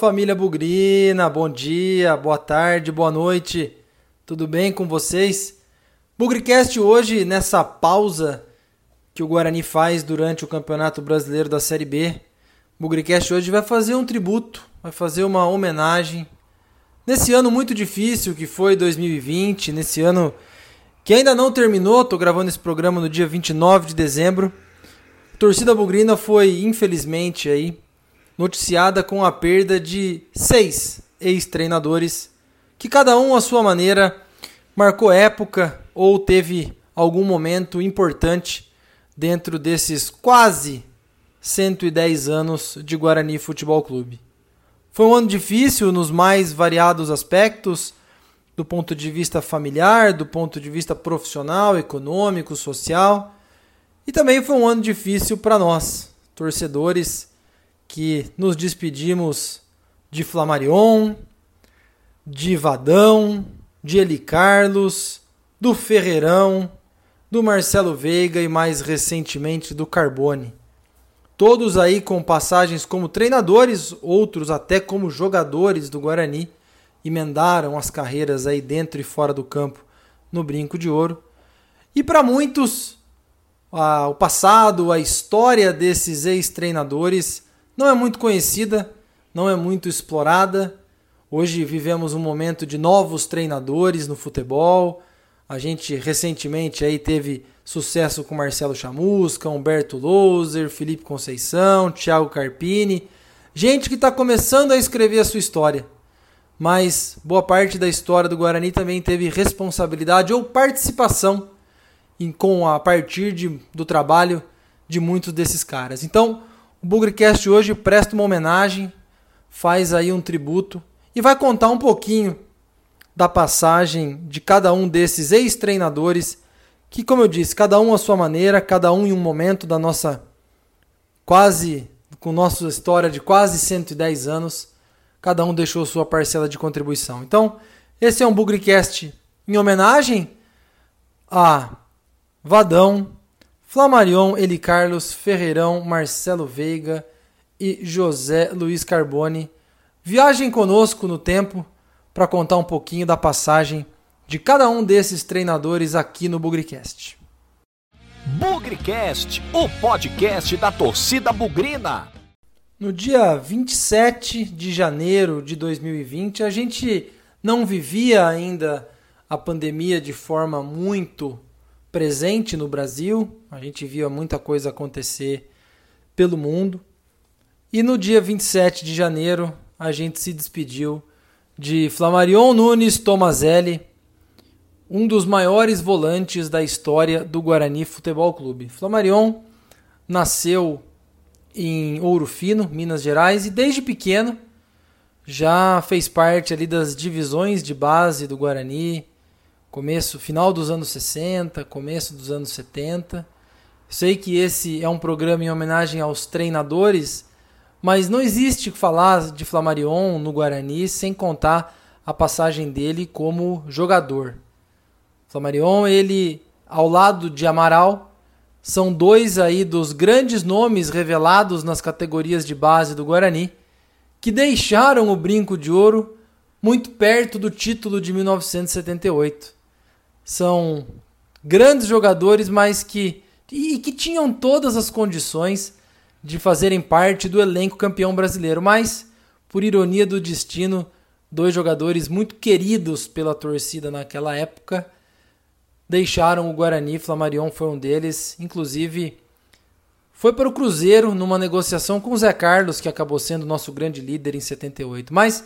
família Bugrina, bom dia, boa tarde, boa noite, tudo bem com vocês? Bugricast hoje, nessa pausa que o Guarani faz durante o Campeonato Brasileiro da Série B, Bugricast hoje vai fazer um tributo, vai fazer uma homenagem. Nesse ano muito difícil que foi 2020, nesse ano que ainda não terminou, estou gravando esse programa no dia 29 de dezembro. A torcida bugrina foi, infelizmente, aí noticiada com a perda de seis ex-treinadores, que cada um à sua maneira marcou época ou teve algum momento importante dentro desses quase 110 anos de Guarani Futebol Clube. Foi um ano difícil nos mais variados aspectos, do ponto de vista familiar, do ponto de vista profissional, econômico, social. E também foi um ano difícil para nós, torcedores que nos despedimos de Flamarion, de Vadão, de Eli Carlos, do Ferreirão, do Marcelo Veiga e mais recentemente do Carbone. Todos aí com passagens como treinadores, outros até como jogadores do Guarani, emendaram as carreiras aí dentro e fora do campo no Brinco de Ouro. E para muitos, a, o passado, a história desses ex-treinadores não é muito conhecida, não é muito explorada. Hoje vivemos um momento de novos treinadores no futebol. A gente recentemente aí teve sucesso com Marcelo Chamusca, Humberto Louser, Felipe Conceição, Thiago Carpini. Gente que está começando a escrever a sua história. Mas boa parte da história do Guarani também teve responsabilidade ou participação em, com a partir de, do trabalho de muitos desses caras. Então, o Bugrecast hoje presta uma homenagem, faz aí um tributo e vai contar um pouquinho da passagem de cada um desses ex-treinadores que, como eu disse, cada um à sua maneira, cada um em um momento da nossa quase com nossa história de quase 110 anos, cada um deixou sua parcela de contribuição. Então, esse é um Bugrecast em homenagem a Vadão, Flamarion, Eli Carlos, Ferreirão, Marcelo Veiga e José Luiz Carbone viajem conosco no tempo para contar um pouquinho da passagem de cada um desses treinadores aqui no Bugricast. Bugricast, o podcast da torcida bugrina. No dia 27 de janeiro de 2020, a gente não vivia ainda a pandemia de forma muito presente no Brasil, a gente via muita coisa acontecer pelo mundo. E no dia 27 de janeiro, a gente se despediu de Flamarion Nunes Tomazelli, um dos maiores volantes da história do Guarani Futebol Clube. Flamarion nasceu em Ouro Fino, Minas Gerais, e desde pequeno já fez parte ali das divisões de base do Guarani, começo, final dos anos 60, começo dos anos 70. Sei que esse é um programa em homenagem aos treinadores, mas não existe falar de Flamarion no Guarani sem contar a passagem dele como jogador. Flamarion, ele ao lado de Amaral, são dois aí dos grandes nomes revelados nas categorias de base do Guarani, que deixaram o brinco de ouro muito perto do título de 1978 são grandes jogadores, mas que e que tinham todas as condições de fazerem parte do elenco campeão brasileiro, mas por ironia do destino, dois jogadores muito queridos pela torcida naquela época deixaram o Guarani, Flamarion foi um deles, inclusive foi para o Cruzeiro numa negociação com o Zé Carlos, que acabou sendo nosso grande líder em 78. Mas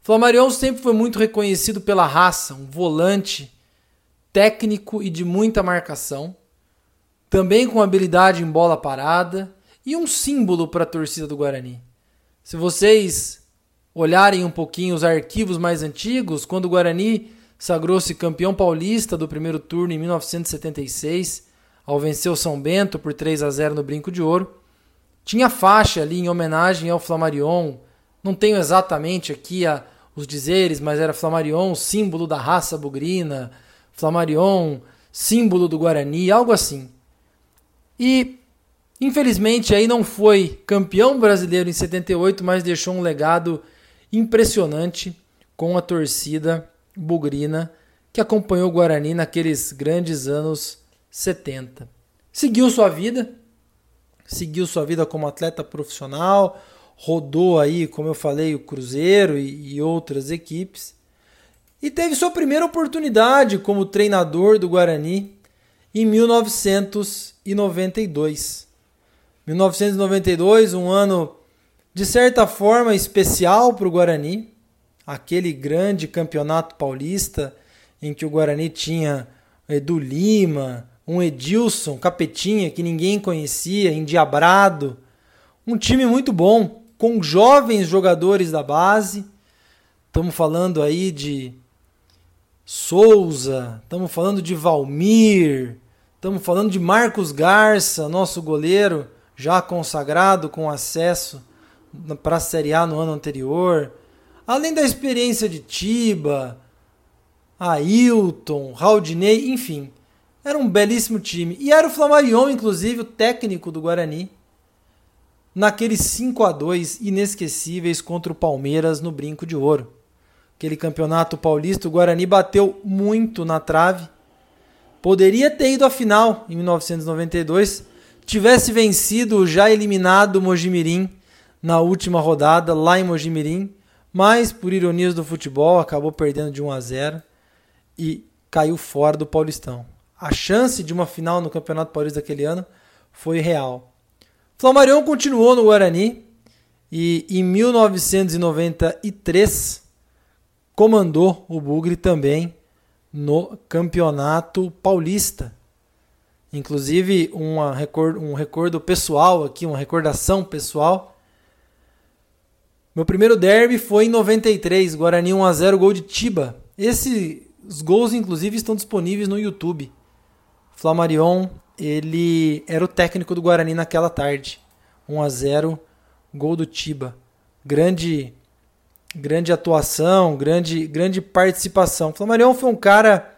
Flamarion sempre foi muito reconhecido pela raça, um volante técnico e de muita marcação, também com habilidade em bola parada e um símbolo para a torcida do Guarani. Se vocês olharem um pouquinho os arquivos mais antigos, quando o Guarani sagrou-se campeão paulista do primeiro turno em 1976, ao vencer o São Bento por 3 a 0 no Brinco de Ouro, tinha faixa ali em homenagem ao Flamarion. Não tenho exatamente aqui a, os dizeres, mas era Flamarion, símbolo da raça bugrina, Flamarion, símbolo do Guarani, algo assim. E infelizmente aí não foi campeão brasileiro em 78, mas deixou um legado impressionante com a torcida bugrina que acompanhou o Guarani naqueles grandes anos 70. Seguiu sua vida, seguiu sua vida como atleta profissional, rodou aí, como eu falei, o Cruzeiro e, e outras equipes. E teve sua primeira oportunidade como treinador do Guarani em 1992. 1992, um ano de certa forma especial para o Guarani, aquele grande campeonato paulista em que o Guarani tinha Edu Lima, um Edilson, Capetinha, que ninguém conhecia, endiabrado. Um time muito bom, com jovens jogadores da base. Estamos falando aí de Souza, estamos falando de Valmir, estamos falando de Marcos Garça, nosso goleiro, já consagrado com acesso para a Série A no ano anterior. Além da experiência de Tiba, Ailton, Raudinei, enfim. Era um belíssimo time. E era o Flamarion, inclusive, o técnico do Guarani naqueles 5 a 2 inesquecíveis contra o Palmeiras no Brinco de Ouro. Aquele campeonato paulista, o Guarani bateu muito na trave. Poderia ter ido à final em 1992, tivesse vencido já eliminado Mojimirim na última rodada lá em Mojimirim, mas por ironias do futebol acabou perdendo de 1 a 0 e caiu fora do Paulistão. A chance de uma final no Campeonato Paulista daquele ano foi real. Flamarion continuou no Guarani e em 1993 comandou o Bugre também no Campeonato Paulista. Inclusive uma record, um recordo pessoal aqui, uma recordação pessoal. Meu primeiro derby foi em 93, Guarani 1 a 0 gol de Tiba. Esses gols inclusive estão disponíveis no YouTube. Flamarion ele era o técnico do Guarani naquela tarde. 1 a 0, gol do Tiba. Grande grande atuação, grande grande participação. O Flamarion foi um cara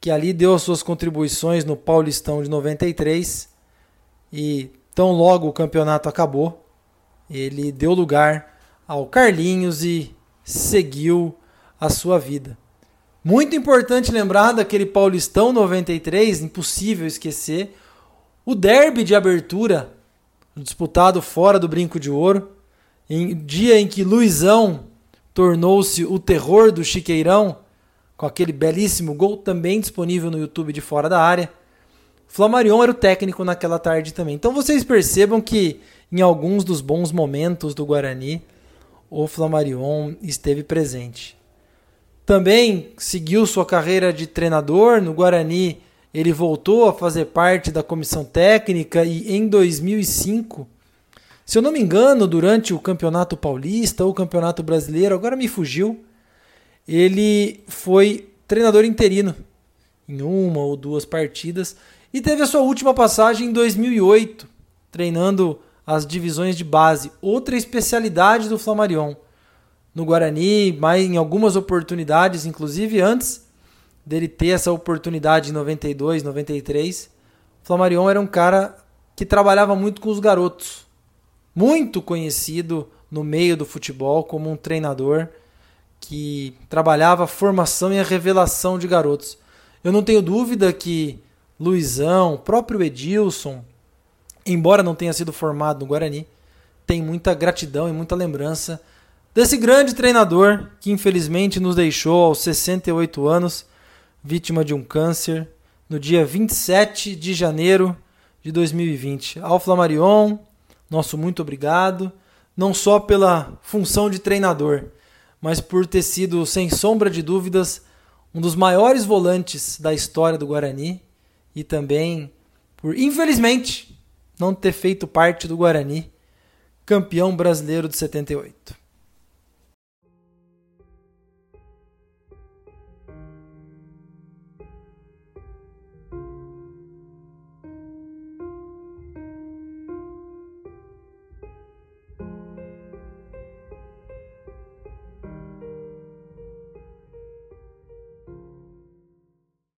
que ali deu as suas contribuições no Paulistão de 93 e tão logo o campeonato acabou, ele deu lugar ao Carlinhos e seguiu a sua vida. Muito importante lembrar daquele Paulistão 93, impossível esquecer. O derby de abertura, disputado fora do Brinco de Ouro, em dia em que Luizão tornou-se o terror do Chiqueirão, com aquele belíssimo gol também disponível no YouTube de fora da área. Flamarion era o técnico naquela tarde também. Então vocês percebam que em alguns dos bons momentos do Guarani, o Flamarion esteve presente. Também seguiu sua carreira de treinador no Guarani. Ele voltou a fazer parte da comissão técnica e em 2005, se eu não me engano, durante o Campeonato Paulista ou o Campeonato Brasileiro, agora me fugiu, ele foi treinador interino em uma ou duas partidas e teve a sua última passagem em 2008, treinando as divisões de base, outra especialidade do Flamarion no Guarani, mas em algumas oportunidades, inclusive antes dele ter essa oportunidade em 92, 93, o Flamarion era um cara que trabalhava muito com os garotos. Muito conhecido no meio do futebol como um treinador que trabalhava a formação e a revelação de garotos. Eu não tenho dúvida que Luizão, próprio Edilson, embora não tenha sido formado no Guarani, tem muita gratidão e muita lembrança desse grande treinador que infelizmente nos deixou aos 68 anos, vítima de um câncer, no dia 27 de janeiro de 2020. Ao Flamarion, nosso muito obrigado, não só pela função de treinador, mas por ter sido, sem sombra de dúvidas, um dos maiores volantes da história do Guarani e também por, infelizmente, não ter feito parte do Guarani, campeão brasileiro de 78.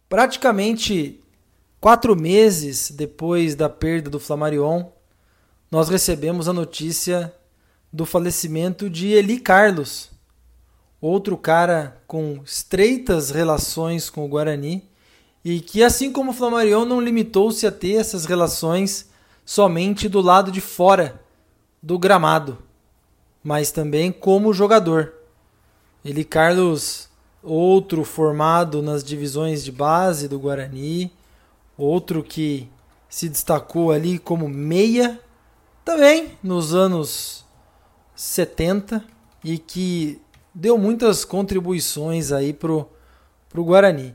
Praticamente quatro meses depois da perda do Flamarion, nós recebemos a notícia do falecimento de Eli Carlos, outro cara com estreitas relações com o Guarani e que, assim como o Flamarion, não limitou-se a ter essas relações somente do lado de fora do gramado, mas também como jogador. Ele Carlos, outro formado nas divisões de base do Guarani, outro que se destacou ali como meia, também nos anos 70 e que deu muitas contribuições aí pro, pro Guarani.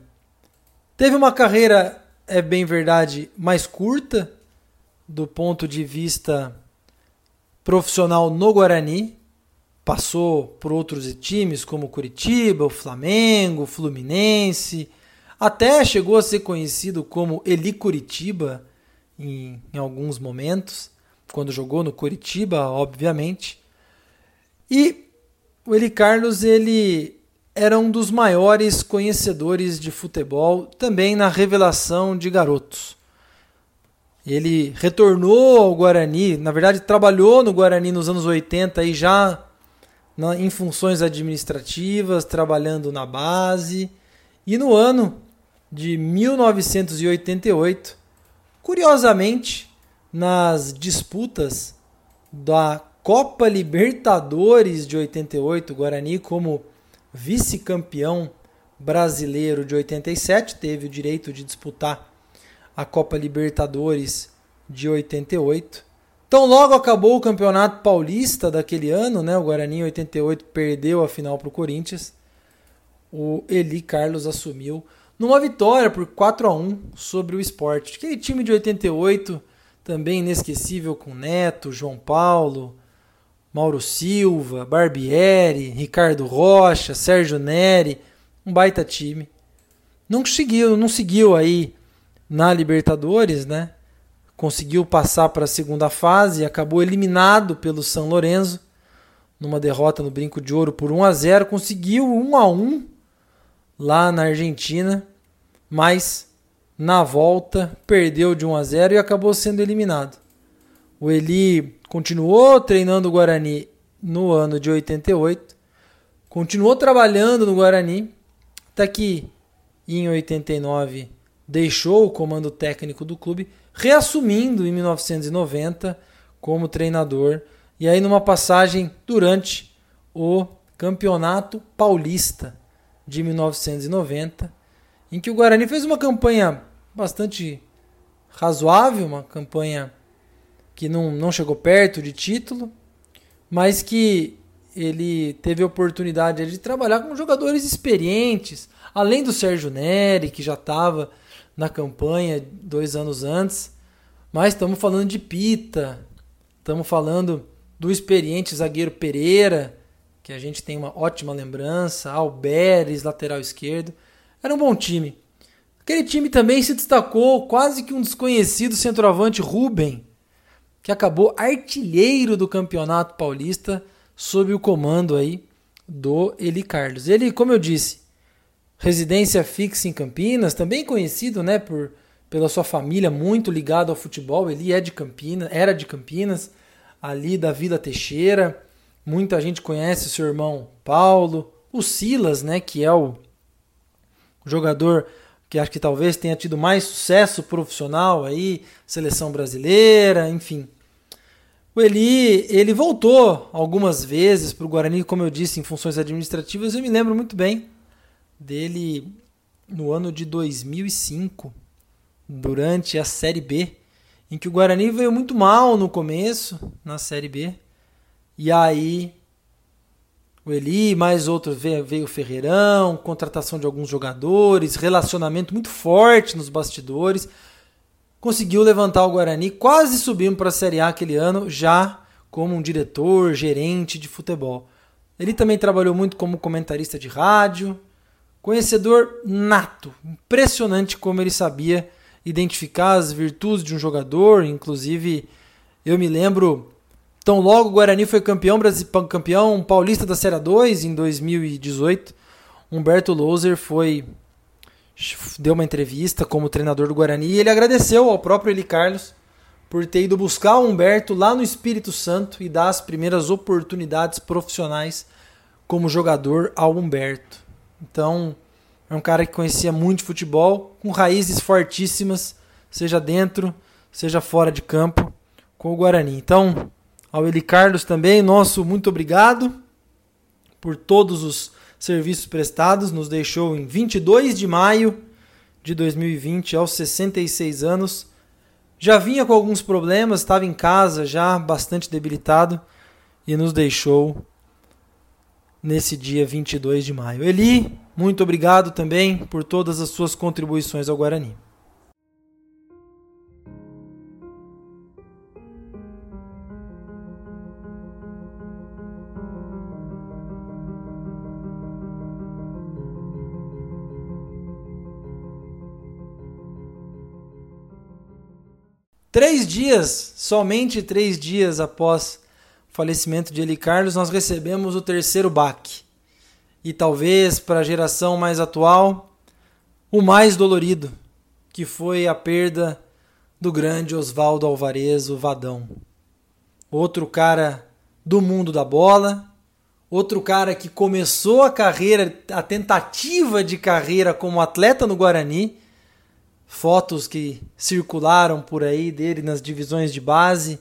Teve uma carreira, é bem verdade, mais curta do ponto de vista profissional no Guarani. Passou por outros times como Curitiba, o Flamengo, o Fluminense. Até chegou a ser conhecido como Eli Curitiba em, em alguns momentos, quando jogou no Curitiba, obviamente. E o Eli Carlos ele era um dos maiores conhecedores de futebol, também na revelação de garotos. Ele retornou ao Guarani, na verdade trabalhou no Guarani nos anos 80 e já na, em funções administrativas, trabalhando na base. E no ano de 1988, curiosamente, nas disputas da Copa Libertadores de 88, Guarani como vice-campeão brasileiro de 87, teve o direito de disputar a Copa Libertadores de 88. Então, logo acabou o Campeonato Paulista daquele ano, né? O Guarani em 88 perdeu a final para o Corinthians. O Eli Carlos assumiu numa vitória por 4 a 1 sobre o Sport. Aquele time de 88 também inesquecível com Neto, João Paulo, Mauro Silva, Barbieri, Ricardo Rocha, Sérgio Neri, um baita time. Não conseguiu, não seguiu aí na Libertadores, né? Conseguiu passar para a segunda fase e acabou eliminado pelo São Lourenço numa derrota no Brinco de Ouro por 1 a 0, conseguiu 1 a 1 lá na Argentina, mas na volta perdeu de 1 a 0 e acabou sendo eliminado. O Eli continuou treinando o Guarani no ano de 88, continuou trabalhando no Guarani, até que em 89 deixou o comando técnico do clube, reassumindo em 1990 como treinador, e aí numa passagem durante o Campeonato Paulista de 1990, em que o Guarani fez uma campanha bastante razoável, uma campanha que não, não chegou perto de título, mas que ele teve a oportunidade de trabalhar com jogadores experientes, além do Sérgio Neri, que já estava na campanha dois anos antes. Mas estamos falando de Pita, estamos falando do experiente zagueiro Pereira, que a gente tem uma ótima lembrança, Alberes, lateral esquerdo. Era um bom time. Aquele time também se destacou quase que um desconhecido centroavante Ruben, que acabou artilheiro do Campeonato Paulista sob o comando aí do Eli Carlos. Ele, como eu disse, residência fixa em Campinas, também conhecido, né, por pela sua família muito ligado ao futebol. Ele é de Campinas, era de Campinas, ali da Vila Teixeira. Muita gente conhece o seu irmão Paulo, o Silas, né, que é o jogador que acho que talvez tenha tido mais sucesso profissional aí, seleção brasileira, enfim. O Eli, ele voltou algumas vezes para o Guarani, como eu disse, em funções administrativas. Eu me lembro muito bem dele no ano de 2005, durante a Série B, em que o Guarani veio muito mal no começo, na Série B. E aí o Eli, mais outros, veio o Ferreirão, contratação de alguns jogadores, relacionamento muito forte nos bastidores. Conseguiu levantar o Guarani, quase subindo para a Série A aquele ano, já como um diretor, gerente de futebol. Ele também trabalhou muito como comentarista de rádio, conhecedor nato, impressionante como ele sabia identificar as virtudes de um jogador, inclusive eu me lembro então, logo o Guarani foi campeão, campeão paulista da Série 2 em 2018. Humberto Louser foi deu uma entrevista como treinador do Guarani e ele agradeceu ao próprio Eli Carlos por ter ido buscar o Humberto lá no Espírito Santo e dar as primeiras oportunidades profissionais como jogador ao Humberto. Então, é um cara que conhecia muito futebol, com raízes fortíssimas, seja dentro, seja fora de campo, com o Guarani. Então, ao Eli Carlos também, nosso muito obrigado por todos os serviços prestados. Nos deixou em 22 de maio de 2020, aos 66 anos. Já vinha com alguns problemas, estava em casa já bastante debilitado e nos deixou nesse dia 22 de maio. Eli, muito obrigado também por todas as suas contribuições ao Guarani. Três dias, somente três dias após falecimento de Eli Carlos, nós recebemos o terceiro baque. E talvez para a geração mais atual, o mais dolorido, que foi a perda do grande Oswaldo Alvarez, o Vadão. Outro cara do mundo da bola, outro cara que começou a carreira, a tentativa de carreira como atleta no Guarani fotos que circularam por aí dele nas divisões de base,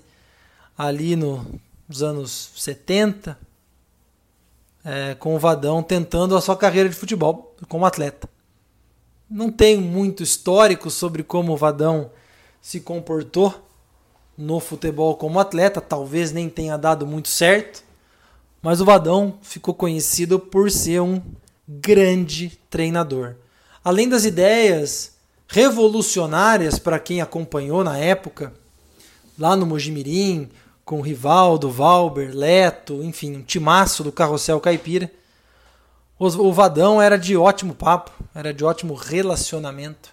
ali no, nos anos 70, é, com o Vadão tentando a sua carreira de futebol como atleta. Não tenho muito histórico sobre como o Vadão se comportou no futebol como atleta, talvez nem tenha dado muito certo, mas o Vadão ficou conhecido por ser um grande treinador. Além das ideias revolucionárias para quem acompanhou na época, lá no Mojimirim, com Rivaldo, Valber, Leto, enfim, um timaço do carrossel caipira. O Vadão era de ótimo papo, era de ótimo relacionamento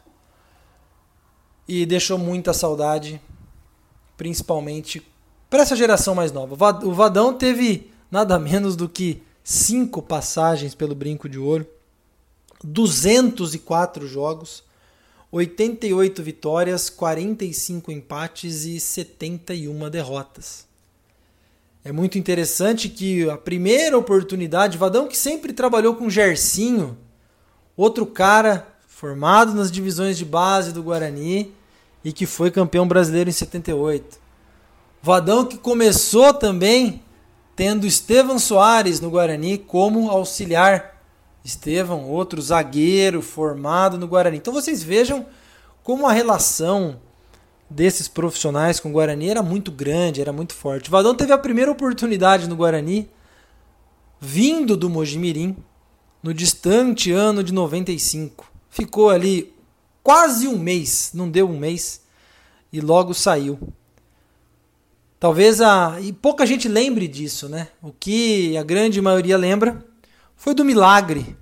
e deixou muita saudade, principalmente para essa geração mais nova. O Vadão teve nada menos do que cinco passagens pelo Brinco de Ouro, 204 jogos, 88 vitórias, 45 empates e 71 derrotas. É muito interessante que a primeira oportunidade, Vadão que sempre trabalhou com Gercinho, outro cara formado nas divisões de base do Guarani e que foi campeão brasileiro em 78. Vadão que começou também tendo Estevam Soares no Guarani como auxiliar Estevão, outro zagueiro formado no Guarani. Então vocês vejam como a relação desses profissionais com o Guarani era muito grande, era muito forte. O Vadão teve a primeira oportunidade no Guarani vindo do Mojimirim no distante ano de 95. Ficou ali quase um mês, não deu um mês, e logo saiu. Talvez a. E pouca gente lembre disso, né? O que a grande maioria lembra foi do milagre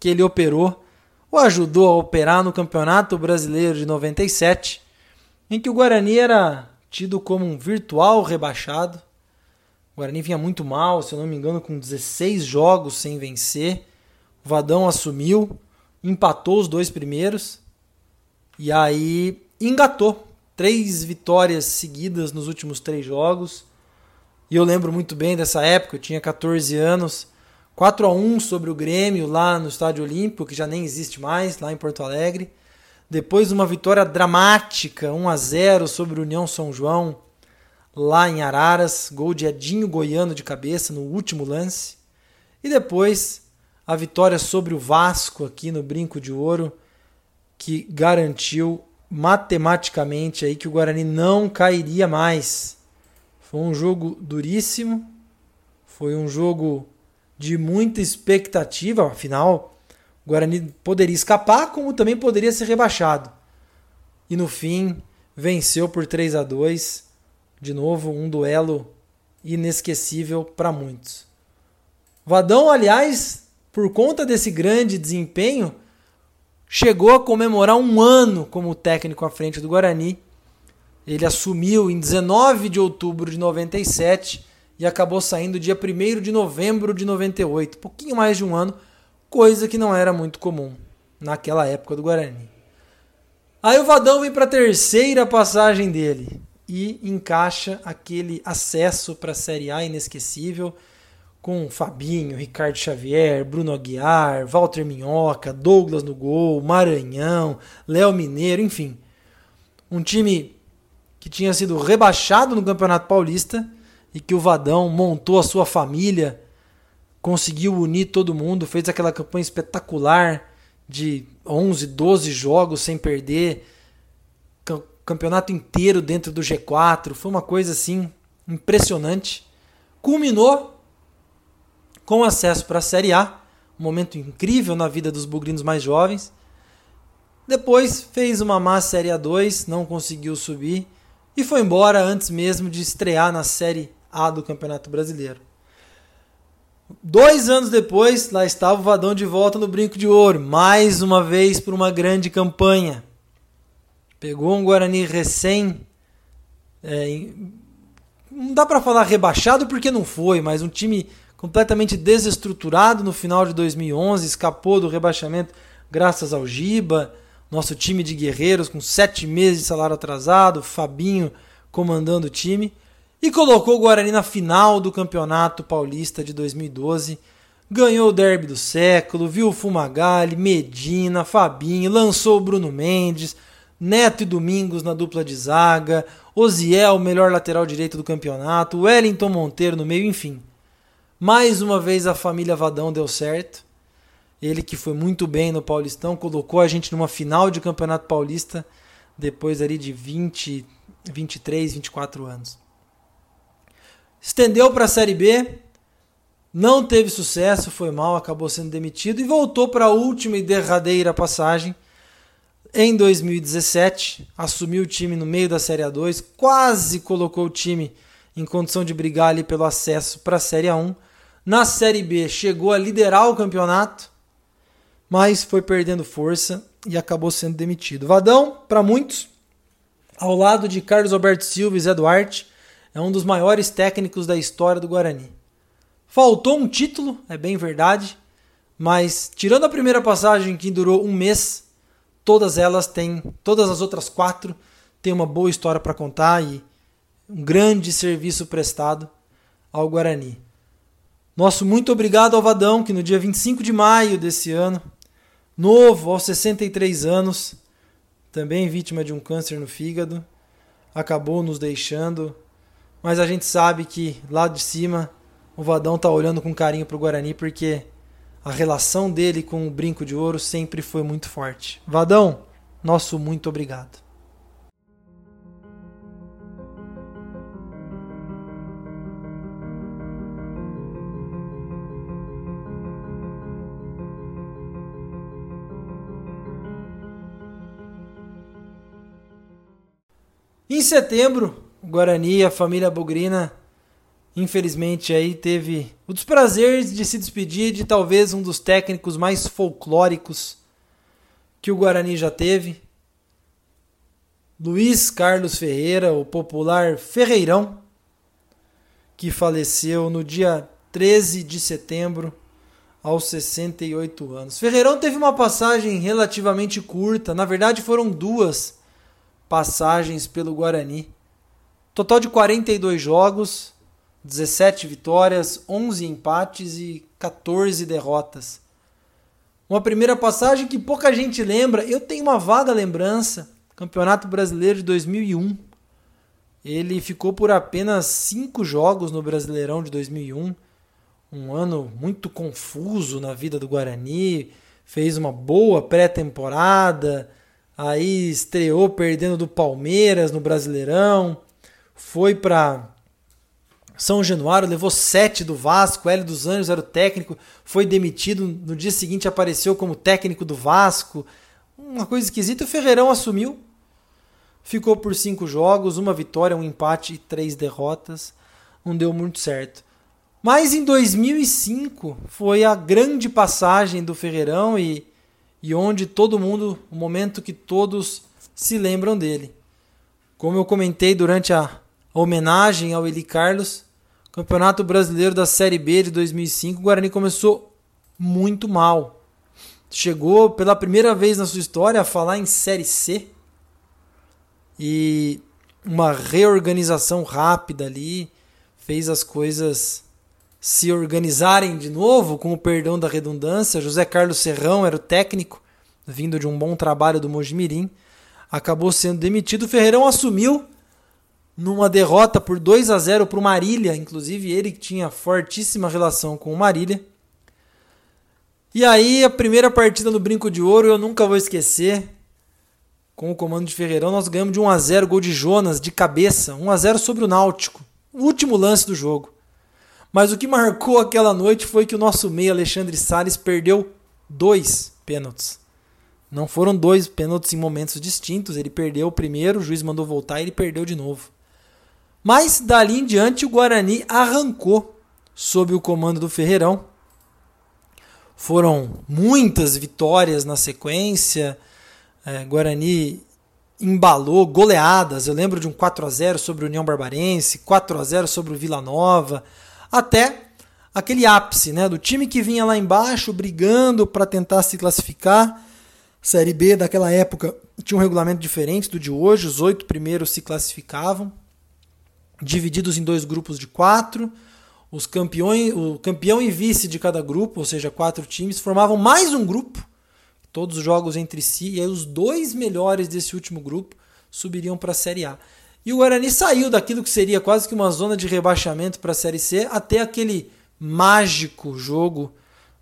que ele operou, ou ajudou a operar no Campeonato Brasileiro de 97, em que o Guarani era tido como um virtual rebaixado. O Guarani vinha muito mal, se eu não me engano, com 16 jogos sem vencer. O Vadão assumiu, empatou os dois primeiros e aí engatou. Três vitórias seguidas nos últimos três jogos. E eu lembro muito bem dessa época, eu tinha 14 anos 4 a 1 sobre o Grêmio lá no Estádio Olímpico, que já nem existe mais, lá em Porto Alegre. Depois uma vitória dramática, 1 a 0 sobre o União São João, lá em Araras, gol de Edinho Goiano de cabeça no último lance. E depois a vitória sobre o Vasco aqui no Brinco de Ouro, que garantiu matematicamente aí que o Guarani não cairia mais. Foi um jogo duríssimo, foi um jogo de muita expectativa, afinal, o Guarani poderia escapar, como também poderia ser rebaixado. E no fim, venceu por 3 a 2 de novo, um duelo inesquecível para muitos. Vadão, aliás, por conta desse grande desempenho, chegou a comemorar um ano como técnico à frente do Guarani. Ele assumiu em 19 de outubro de 97 e acabou saindo dia 1 de novembro de 98, pouquinho mais de um ano, coisa que não era muito comum naquela época do Guarani. Aí o Vadão vem para a terceira passagem dele e encaixa aquele acesso para a Série A inesquecível com Fabinho, Ricardo Xavier, Bruno Aguiar, Walter Minhoca, Douglas no gol, Maranhão, Léo Mineiro, enfim. Um time que tinha sido rebaixado no Campeonato Paulista e que o Vadão montou a sua família, conseguiu unir todo mundo, fez aquela campanha espetacular de 11, 12 jogos sem perder, campeonato inteiro dentro do G4, foi uma coisa assim impressionante. Culminou com acesso para a Série A, um momento incrível na vida dos bugrinos mais jovens. Depois fez uma má Série A2, não conseguiu subir e foi embora antes mesmo de estrear na Série A do Campeonato Brasileiro. Dois anos depois, lá estava o Vadão de volta no Brinco de Ouro, mais uma vez por uma grande campanha. Pegou um Guarani recém. É, não dá para falar rebaixado porque não foi, mas um time completamente desestruturado no final de 2011, escapou do rebaixamento graças ao Giba, nosso time de guerreiros com sete meses de salário atrasado, Fabinho comandando o time, e colocou o Guarani na final do Campeonato Paulista de 2012. Ganhou o derby do século, viu o Fumagalli, Medina, Fabinho, lançou o Bruno Mendes, Neto e Domingos na dupla de zaga, Oziel, melhor lateral direito do campeonato, Wellington Monteiro no meio, enfim. Mais uma vez a família Vadão deu certo. Ele que foi muito bem no Paulistão, colocou a gente numa final de Campeonato Paulista depois ali de 20, 23, 24 anos. Estendeu para a Série B, não teve sucesso, foi mal, acabou sendo demitido e voltou para a última e derradeira passagem em 2017, assumiu o time no meio da Série A2, quase colocou o time em condição de brigar ali pelo acesso para a Série A1. Na Série B chegou a liderar o campeonato, mas foi perdendo força e acabou sendo demitido. Vadão, para muitos, ao lado de Carlos Alberto Silva e Zé Duarte, é um dos maiores técnicos da história do Guarani. Faltou um título, é bem verdade, mas tirando a primeira passagem que durou um mês, todas elas têm, todas as outras quatro têm uma boa história para contar e um grande serviço prestado ao Guarani. Nosso muito obrigado ao Vadão, que no dia 25 de maio desse ano, novo, aos 63 anos, também vítima de um câncer no fígado, acabou nos deixando. Mas a gente sabe que lá de cima o Vadão tá olhando com carinho pro Guarani porque a relação dele com o Brinco de Ouro sempre foi muito forte. Vadão, nosso muito obrigado. Em setembro, o Guarani, a família Bugrina infelizmente aí teve o desprazer de se despedir de talvez um dos técnicos mais folclóricos que o Guarani já teve. Luiz Carlos Ferreira, o popular Ferreirão, que faleceu no dia 13 de setembro aos 68 anos. Ferreirão teve uma passagem relativamente curta, na verdade foram duas passagens pelo Guarani. Total de 42 jogos, 17 vitórias, 11 empates e 14 derrotas. Uma primeira passagem que pouca gente lembra, eu tenho uma vaga lembrança, Campeonato Brasileiro de 2001. Ele ficou por apenas 5 jogos no Brasileirão de 2001, um ano muito confuso na vida do Guarani, fez uma boa pré-temporada, aí estreou perdendo do Palmeiras no Brasileirão, foi para são Januário levou sete do Vasco, Hélio dos Anjos era o técnico, foi demitido, no dia seguinte apareceu como técnico do Vasco. Uma coisa esquisita, o Ferreirão assumiu, ficou por cinco jogos, uma vitória, um empate e três derrotas. Não deu muito certo. Mas em 2005 foi a grande passagem do Ferreirão e, e onde todo mundo, o momento que todos se lembram dele. Como eu comentei durante a homenagem ao Eli Carlos, Campeonato Brasileiro da Série B de 2005, o Guarani começou muito mal. Chegou pela primeira vez na sua história a falar em Série C. E uma reorganização rápida ali, fez as coisas se organizarem de novo, com o perdão da redundância. José Carlos Serrão era o técnico, vindo de um bom trabalho do Mojimirim, acabou sendo demitido. O Ferreirão assumiu numa derrota por 2 a 0 para o Marília, inclusive ele que tinha fortíssima relação com o Marília. E aí, a primeira partida no Brinco de Ouro eu nunca vou esquecer. Com o comando de Ferreirão, nós ganhamos de 1 a 0 gol de Jonas de cabeça, 1 a 0 sobre o Náutico. último lance do jogo. Mas o que marcou aquela noite foi que o nosso meio Alexandre Sales perdeu dois pênaltis. Não foram dois pênaltis em momentos distintos. Ele perdeu o primeiro, o juiz mandou voltar e ele perdeu de novo. Mas dali em diante o Guarani arrancou sob o comando do Ferreirão. Foram muitas vitórias na sequência. É, Guarani embalou goleadas. Eu lembro de um 4 a 0 sobre o União Barbarense, 4 a 0 sobre o Vila Nova até aquele ápice, né, do time que vinha lá embaixo brigando para tentar se classificar. Série B daquela época tinha um regulamento diferente do de hoje, os oito primeiros se classificavam, divididos em dois grupos de quatro. Os campeões, o campeão e vice de cada grupo, ou seja, quatro times, formavam mais um grupo, todos os jogos entre si, e aí os dois melhores desse último grupo subiriam para a Série A. E o Guarani saiu daquilo que seria quase que uma zona de rebaixamento para a Série C até aquele mágico jogo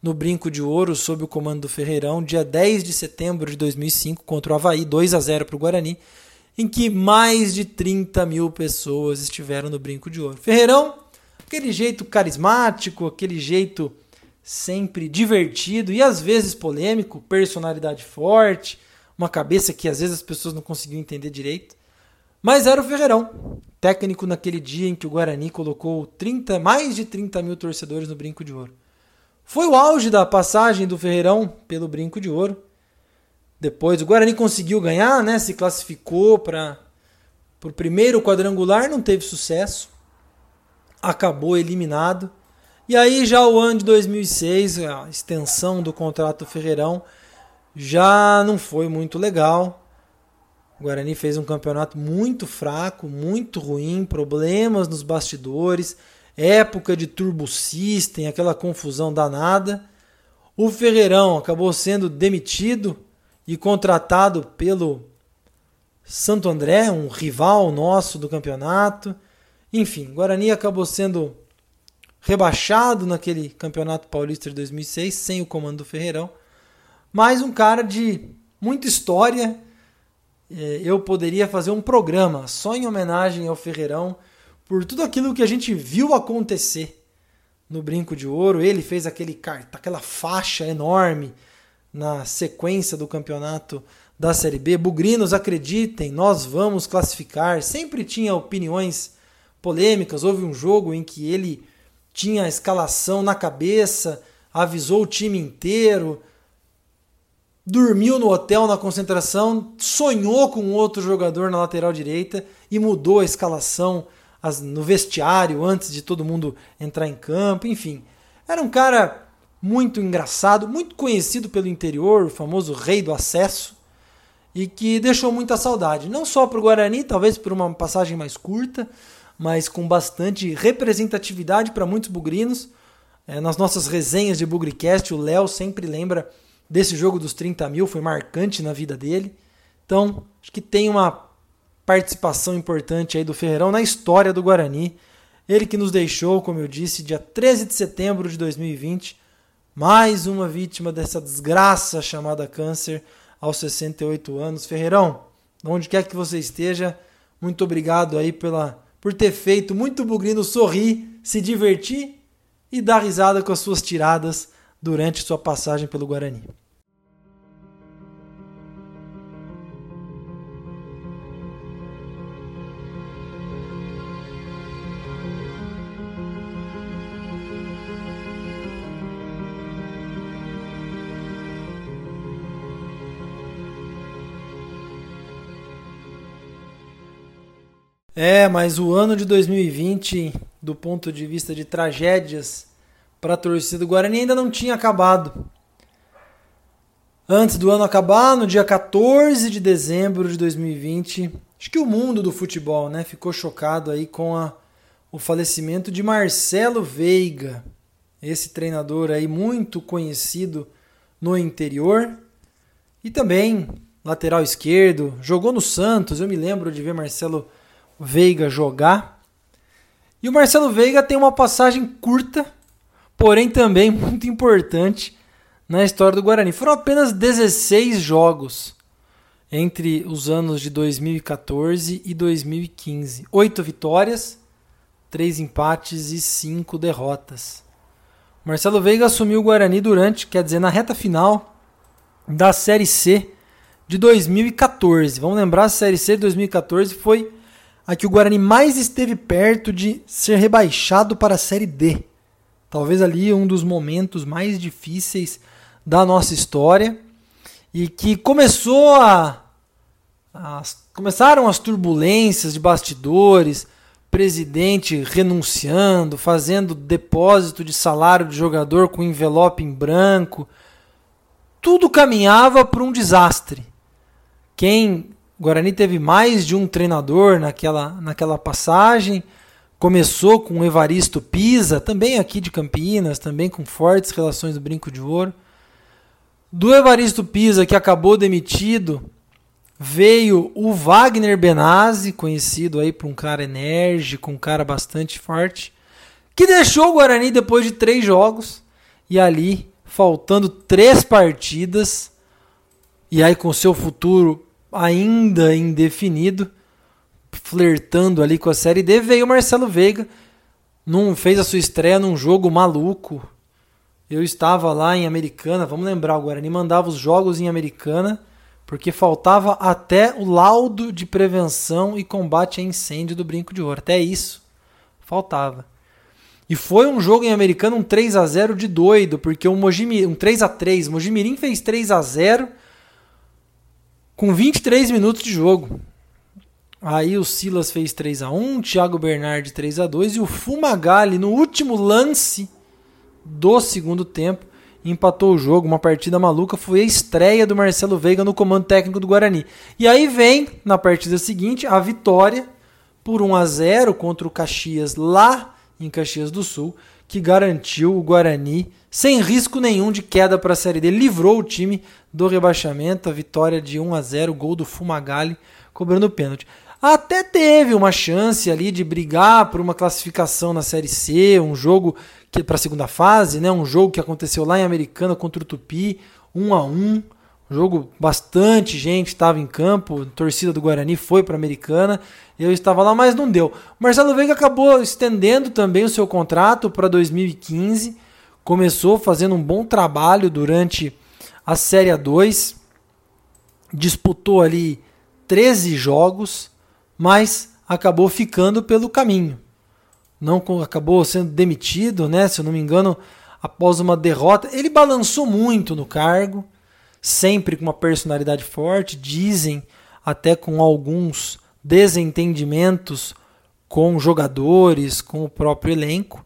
no Brinco de Ouro sob o comando do Ferreirão, dia 10 de setembro de 2005 contra o Havaí, 2 a 0 para o Guarani, em que mais de 30 mil pessoas estiveram no Brinco de Ouro. Ferreirão, aquele jeito carismático, aquele jeito sempre divertido e às vezes polêmico, personalidade forte, uma cabeça que às vezes as pessoas não conseguiam entender direito. Mas era o Ferreirão, técnico naquele dia em que o Guarani colocou 30, mais de 30 mil torcedores no Brinco de Ouro. Foi o auge da passagem do Ferreirão pelo Brinco de Ouro. Depois o Guarani conseguiu ganhar, né? se classificou para o primeiro quadrangular, não teve sucesso, acabou eliminado. E aí já o ano de 2006, a extensão do contrato Ferreirão já não foi muito legal. O Guarani fez um campeonato muito fraco, muito ruim, problemas nos bastidores, época de turbo system, aquela confusão danada. O Ferreirão acabou sendo demitido e contratado pelo Santo André, um rival nosso do campeonato. Enfim, Guarani acabou sendo rebaixado naquele Campeonato Paulista de 2006, sem o comando do Ferreirão. Mas um cara de muita história é, eu poderia fazer um programa só em homenagem ao Ferreirão por tudo aquilo que a gente viu acontecer no Brinco de Ouro. Ele fez aquele aquela faixa enorme na sequência do campeonato da Série B. Bugrinos, acreditem, nós vamos classificar. Sempre tinha opiniões polêmicas. Houve um jogo em que ele tinha a escalação na cabeça, avisou o time inteiro, dormiu no hotel na concentração, sonhou com outro jogador na lateral direita e mudou a escalação no vestiário antes de todo mundo entrar em campo, enfim. Era um cara muito engraçado, muito conhecido pelo interior, o famoso rei do acesso, e que deixou muita saudade, não só para o Guarani, talvez por uma passagem mais curta, mas com bastante representatividade para muitos bugrinos. É, nas nossas resenhas de Bugricast, o Léo sempre lembra desse jogo dos 30 mil, foi marcante na vida dele. Então, acho que tem uma participação importante aí do Ferreirão na história do Guarani. Ele que nos deixou, como eu disse, dia 13 de setembro de 2020, mais uma vítima dessa desgraça chamada câncer aos 68 anos. Ferreirão, onde quer que você esteja, muito obrigado aí pela, por ter feito muito bugrino sorrir, se divertir e dar risada com as suas tiradas durante sua passagem pelo Guarani. É, mas o ano de 2020, do ponto de vista de tragédias para a torcida do Guarani ainda não tinha acabado. Antes do ano acabar, no dia 14 de dezembro de 2020, Acho que o mundo do futebol, né, ficou chocado aí com a, o falecimento de Marcelo Veiga, esse treinador aí muito conhecido no interior e também lateral esquerdo, jogou no Santos, eu me lembro de ver Marcelo Veiga jogar. E o Marcelo Veiga tem uma passagem curta, porém também muito importante na história do Guarani. Foram apenas 16 jogos entre os anos de 2014 e 2015. Oito vitórias, três empates e cinco derrotas. Marcelo Veiga assumiu o Guarani durante, quer dizer, na reta final da Série C de 2014. Vamos lembrar, a Série C de 2014 foi a que o Guarani mais esteve perto de ser rebaixado para a Série D. Talvez ali um dos momentos mais difíceis da nossa história e que começou a, a, começaram as turbulências de bastidores, presidente renunciando, fazendo depósito de salário de jogador com envelope em branco. Tudo caminhava para um desastre. Quem Guarani teve mais de um treinador naquela, naquela passagem. Começou com o Evaristo Pisa, também aqui de Campinas, também com fortes relações do Brinco de Ouro. Do Evaristo Pisa, que acabou demitido, veio o Wagner Benazzi, conhecido aí por um cara enérgico, um cara bastante forte, que deixou o Guarani depois de três jogos e ali, faltando três partidas, e aí com seu futuro ainda indefinido, flertando ali com a Série D, veio o Marcelo Veiga, num, fez a sua estreia num jogo maluco, eu estava lá em Americana, vamos lembrar, o Guarani mandava os jogos em Americana, porque faltava até o laudo de prevenção e combate a incêndio do Brinco de Ouro. Até isso faltava. E foi um jogo em Americana, um 3 a 0 de doido, porque um, Mojimi, um 3 a 3 o Mojimirim fez 3 a 0 com 23 minutos de jogo. Aí o Silas fez 3 a 1 o Thiago Bernardi 3 a 2 e o Fumagalli, no último lance do segundo tempo empatou o jogo, uma partida maluca, foi a estreia do Marcelo Veiga no comando técnico do Guarani. E aí vem, na partida seguinte, a vitória por 1 a 0 contra o Caxias lá em Caxias do Sul, que garantiu o Guarani sem risco nenhum de queda para a Série D, livrou o time do rebaixamento, a vitória de 1 a 0, gol do Fumagalli cobrando pênalti. Até teve uma chance ali de brigar por uma classificação na Série C, um jogo para a segunda fase, né? Um jogo que aconteceu lá em Americana contra o Tupi, um a um, um jogo bastante gente estava em campo, torcida do Guarani foi para Americana, eu estava lá, mas não deu. Marcelo Veiga acabou estendendo também o seu contrato para 2015, começou fazendo um bom trabalho durante a Série 2, disputou ali 13 jogos, mas acabou ficando pelo caminho não acabou sendo demitido, né? Se eu não me engano, após uma derrota. Ele balançou muito no cargo, sempre com uma personalidade forte, dizem até com alguns desentendimentos com jogadores, com o próprio elenco.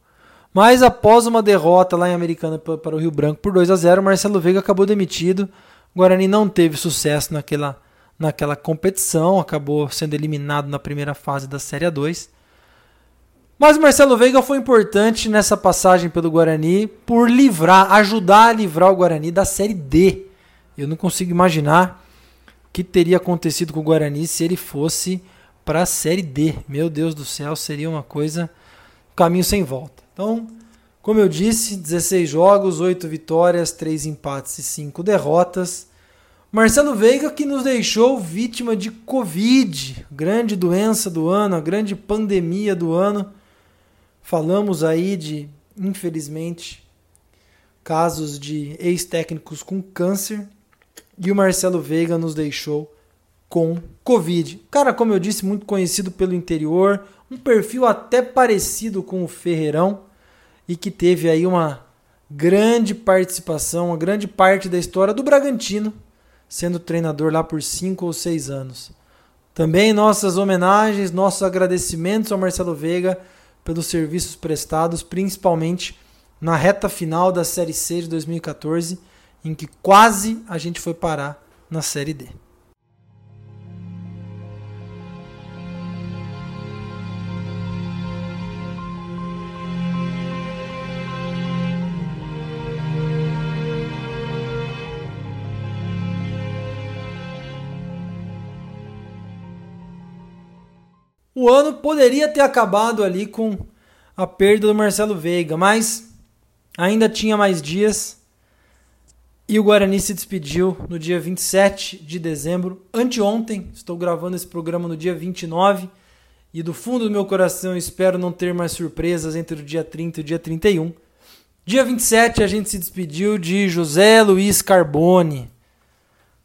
Mas após uma derrota lá em Americana para o Rio Branco por 2 a 0, Marcelo Veiga acabou demitido. O Guarani não teve sucesso naquela, naquela competição, acabou sendo eliminado na primeira fase da Série 2. Mas Marcelo Veiga foi importante nessa passagem pelo Guarani por livrar, ajudar a livrar o Guarani da Série D. Eu não consigo imaginar o que teria acontecido com o Guarani se ele fosse para a Série D. Meu Deus do céu, seria uma coisa caminho sem volta. Então, como eu disse, 16 jogos, 8 vitórias, 3 empates e 5 derrotas. Marcelo Veiga que nos deixou vítima de Covid, grande doença do ano, a grande pandemia do ano. Falamos aí de, infelizmente, casos de ex-técnicos com câncer e o Marcelo Veiga nos deixou com Covid. Cara, como eu disse, muito conhecido pelo interior, um perfil até parecido com o Ferreirão e que teve aí uma grande participação, uma grande parte da história do Bragantino, sendo treinador lá por cinco ou seis anos. Também nossas homenagens, nossos agradecimentos ao Marcelo Veiga pelos serviços prestados, principalmente na reta final da Série C de 2014, em que quase a gente foi parar na Série D. O ano poderia ter acabado ali com a perda do Marcelo Veiga, mas ainda tinha mais dias e o Guarani se despediu no dia 27 de dezembro, anteontem. Estou gravando esse programa no dia 29 e do fundo do meu coração espero não ter mais surpresas entre o dia 30 e o dia 31. Dia 27 a gente se despediu de José Luiz Carbone.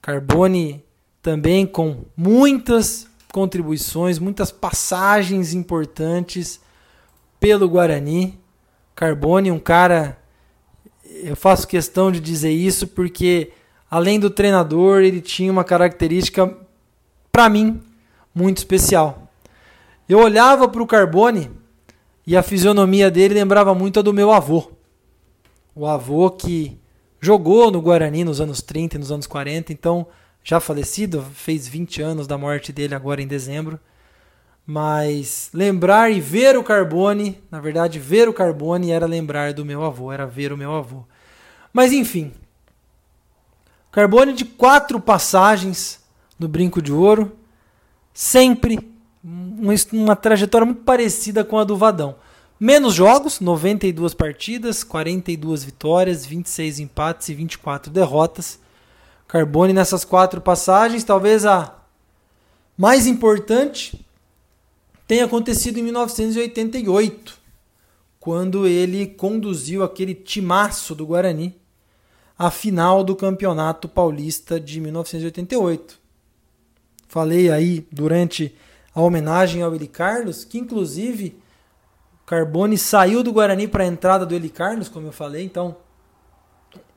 Carbone também com muitas contribuições, muitas passagens importantes pelo Guarani. Carbone, um cara, eu faço questão de dizer isso porque além do treinador, ele tinha uma característica para mim muito especial. Eu olhava para o Carbone e a fisionomia dele lembrava muito a do meu avô. O avô que jogou no Guarani nos anos 30 e nos anos 40, então já falecido, fez 20 anos da morte dele agora em dezembro. Mas lembrar e ver o Carbone, na verdade, ver o Carbone era lembrar do meu avô, era ver o meu avô. Mas enfim, Carbone de quatro passagens no Brinco de Ouro, sempre uma trajetória muito parecida com a do Vadão. Menos jogos, 92 partidas, 42 vitórias, 26 empates e 24 derrotas. Carbone nessas quatro passagens, talvez a mais importante tenha acontecido em 1988, quando ele conduziu aquele timaço do Guarani à final do Campeonato Paulista de 1988. Falei aí durante a homenagem ao Eli Carlos, que inclusive Carbone saiu do Guarani para a entrada do Eli Carlos, como eu falei, então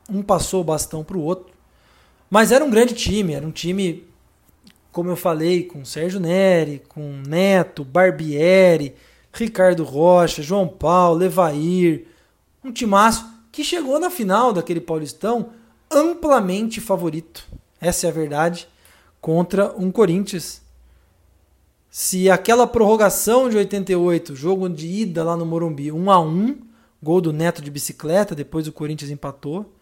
um passou o bastão para o outro. Mas era um grande time, era um time, como eu falei, com Sérgio Neri, com Neto, Barbieri, Ricardo Rocha, João Paulo, Levair. Um timaço que chegou na final daquele Paulistão amplamente favorito. Essa é a verdade. Contra um Corinthians. Se aquela prorrogação de 88, jogo de ida lá no Morumbi, 1 a 1 gol do Neto de bicicleta, depois o Corinthians empatou.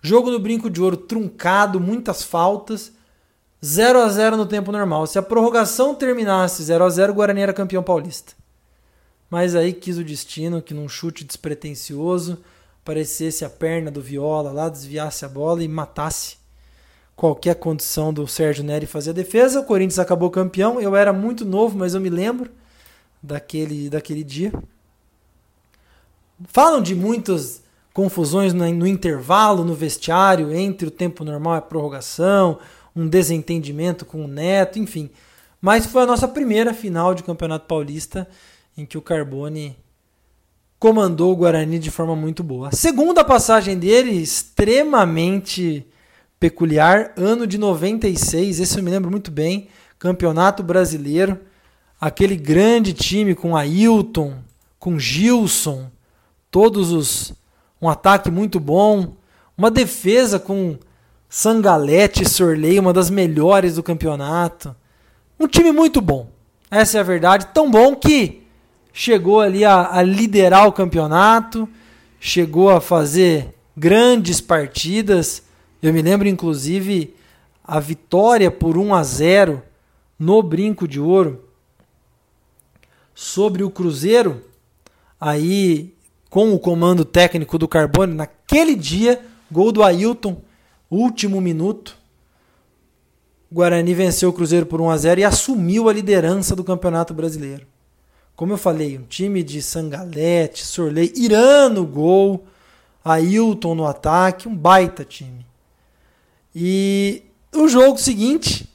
Jogo no brinco de ouro truncado, muitas faltas. 0 a 0 no tempo normal. Se a prorrogação terminasse 0 a 0 o Guarani era campeão paulista. Mas aí quis o destino que num chute despretensioso aparecesse a perna do Viola lá, desviasse a bola e matasse qualquer condição do Sérgio Neri fazer a defesa. O Corinthians acabou campeão. Eu era muito novo, mas eu me lembro daquele, daquele dia. Falam de muitos confusões no, no intervalo, no vestiário, entre o tempo normal e a prorrogação, um desentendimento com o Neto, enfim. Mas foi a nossa primeira final de Campeonato Paulista em que o Carbone comandou o Guarani de forma muito boa. A segunda passagem dele, extremamente peculiar, ano de 96, esse eu me lembro muito bem, Campeonato Brasileiro, aquele grande time com Ailton, com Gilson, todos os um ataque muito bom, uma defesa com Sangalete Sorley, uma das melhores do campeonato. Um time muito bom. Essa é a verdade. Tão bom que chegou ali a, a liderar o campeonato, chegou a fazer grandes partidas. Eu me lembro, inclusive, a vitória por 1 a 0 no Brinco de Ouro sobre o Cruzeiro. Aí com o comando técnico do Carbone. Naquele dia, gol do Ailton, último minuto. O Guarani venceu o Cruzeiro por 1 a 0 e assumiu a liderança do Campeonato Brasileiro. Como eu falei, um time de Sangalete, Sorley, Irano gol, Ailton no ataque, um baita time. E o jogo seguinte,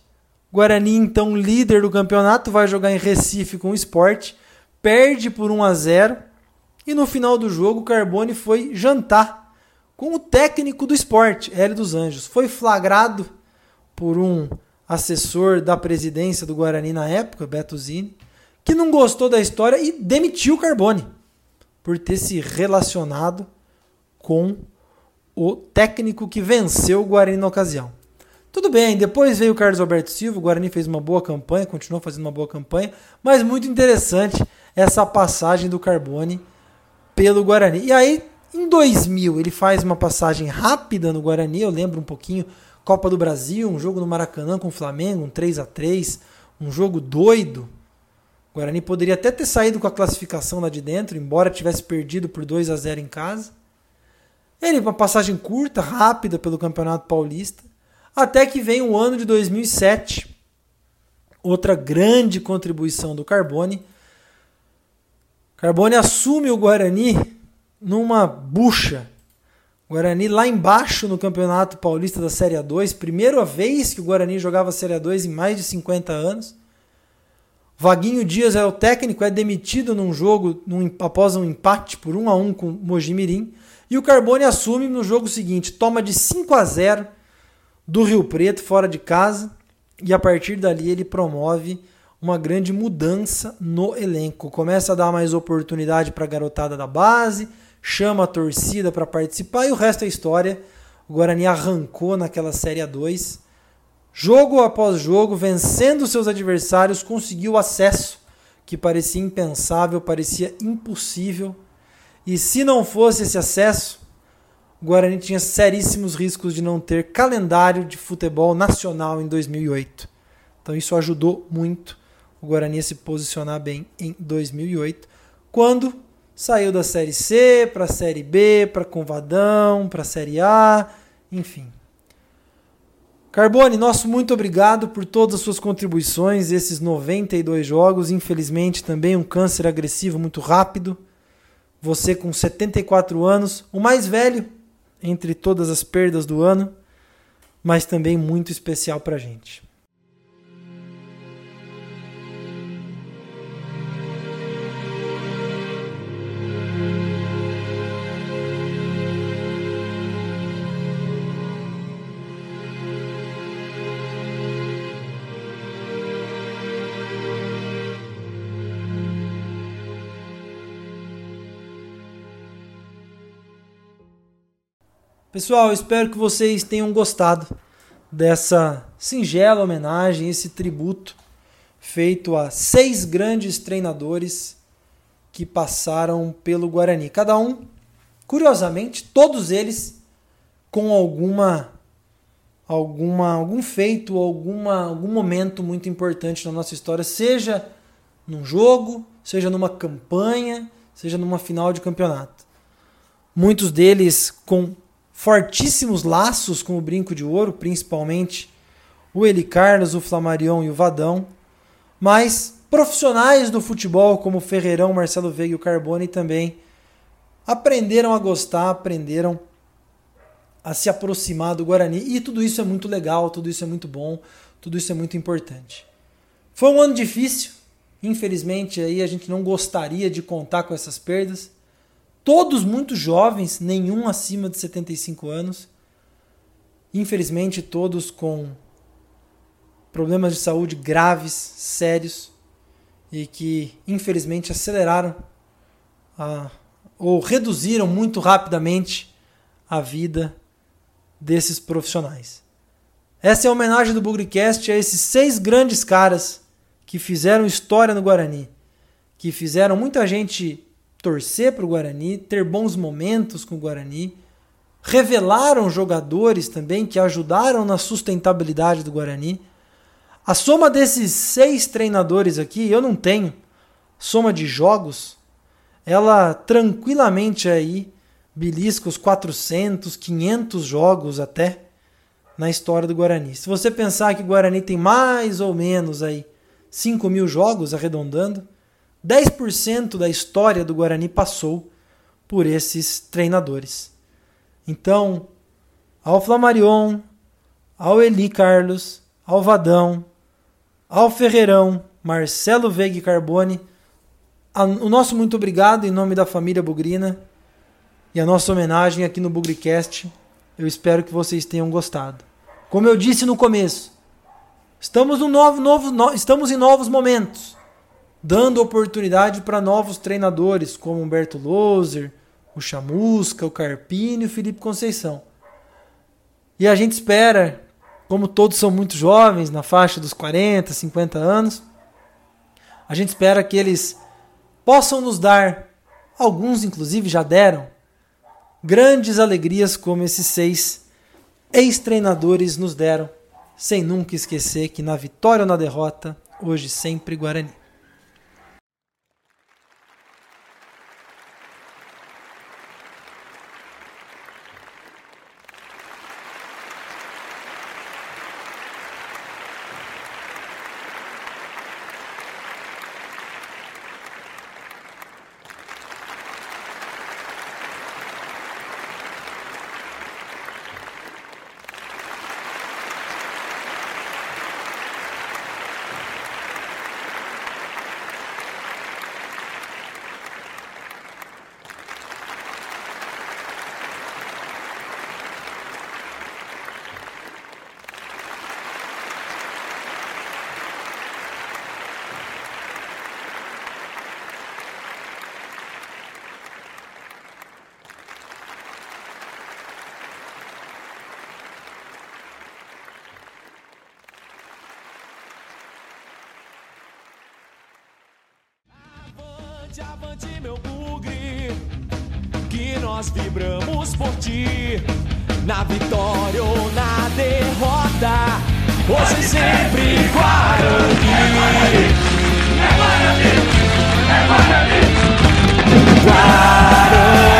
Guarani então líder do campeonato, vai jogar em Recife com o Sport, perde por 1 a 0 e no final do jogo, Carbone foi jantar com o técnico do esporte, Hélio dos Anjos. Foi flagrado por um assessor da presidência do Guarani na época, Beto Zini, que não gostou da história e demitiu Carbone por ter se relacionado com o técnico que venceu o Guarani na ocasião. Tudo bem, depois veio o Carlos Alberto Silva, o Guarani fez uma boa campanha, continuou fazendo uma boa campanha, mas muito interessante essa passagem do Carbone pelo Guarani. E aí, em 2000, ele faz uma passagem rápida no Guarani, eu lembro um pouquinho, Copa do Brasil, um jogo no Maracanã com o Flamengo, um 3 a 3 um jogo doido. O Guarani poderia até ter saído com a classificação lá de dentro, embora tivesse perdido por 2 a 0 em casa. Ele, uma passagem curta, rápida pelo Campeonato Paulista, até que vem o ano de 2007. Outra grande contribuição do Carbone. Carbone assume o Guarani numa bucha. Guarani lá embaixo no Campeonato Paulista da Série A2, primeira vez que o Guarani jogava Série A2 em mais de 50 anos. Vaguinho Dias é o técnico, é demitido num jogo num, após um empate por 1 a 1 com o Mojimirim. E o Carbone assume no jogo seguinte, toma de 5 a 0 do Rio Preto fora de casa e a partir dali ele promove uma grande mudança no elenco. Começa a dar mais oportunidade para a garotada da base, chama a torcida para participar e o resto é história. O Guarani arrancou naquela Série A2, jogo após jogo, vencendo seus adversários, conseguiu acesso que parecia impensável, parecia impossível e se não fosse esse acesso, o Guarani tinha seríssimos riscos de não ter calendário de futebol nacional em 2008. Então isso ajudou muito o Guarani a se posicionar bem em 2008, quando saiu da Série C para a Série B, para Convadão, para a Série A, enfim. Carbone, nosso muito obrigado por todas as suas contribuições, esses 92 jogos. Infelizmente, também um câncer agressivo muito rápido. Você com 74 anos, o mais velho entre todas as perdas do ano, mas também muito especial para a gente. Pessoal, espero que vocês tenham gostado dessa singela homenagem, esse tributo feito a seis grandes treinadores que passaram pelo Guarani. Cada um, curiosamente, todos eles com alguma alguma algum feito, alguma algum momento muito importante na nossa história, seja num jogo, seja numa campanha, seja numa final de campeonato. Muitos deles com fortíssimos laços com o Brinco de Ouro, principalmente o Eli Carlos, o Flamarion e o Vadão, mas profissionais do futebol como Ferreirão, Marcelo Veiga e o Carbone também aprenderam a gostar, aprenderam a se aproximar do Guarani e tudo isso é muito legal, tudo isso é muito bom, tudo isso é muito importante. Foi um ano difícil, infelizmente aí a gente não gostaria de contar com essas perdas, todos muito jovens, nenhum acima de 75 anos. Infelizmente, todos com problemas de saúde graves, sérios e que infelizmente aceleraram a, ou reduziram muito rapidamente a vida desses profissionais. Essa é a homenagem do Bugrecast a esses seis grandes caras que fizeram história no Guarani, que fizeram muita gente torcer para o Guarani, ter bons momentos com o Guarani. Revelaram jogadores também que ajudaram na sustentabilidade do Guarani. A soma desses seis treinadores aqui, eu não tenho soma de jogos, ela tranquilamente aí belisca os 400, 500 jogos até na história do Guarani. Se você pensar que o Guarani tem mais ou menos aí 5 mil jogos arredondando, 10% da história do Guarani passou por esses treinadores. Então, ao Flamarion, ao Eli Carlos, ao Vadão, ao Ferreirão, Marcelo Veiga e Carbone, o nosso muito obrigado em nome da família Bugrina e a nossa homenagem aqui no Bugricast. Eu espero que vocês tenham gostado. Como eu disse no começo, estamos, no novo, novo, no, estamos em novos momentos dando oportunidade para novos treinadores, como Humberto Loser, o Chamusca, o Carpini e o Felipe Conceição. E a gente espera, como todos são muito jovens, na faixa dos 40, 50 anos, a gente espera que eles possam nos dar, alguns inclusive já deram, grandes alegrias como esses seis ex-treinadores nos deram, sem nunca esquecer que na vitória ou na derrota, hoje sempre Guarani. Avante, meu bugre, que nós vibramos por ti. Na vitória ou na derrota, hoje sempre Guarani. É Guarani, é Guarani. Guarani.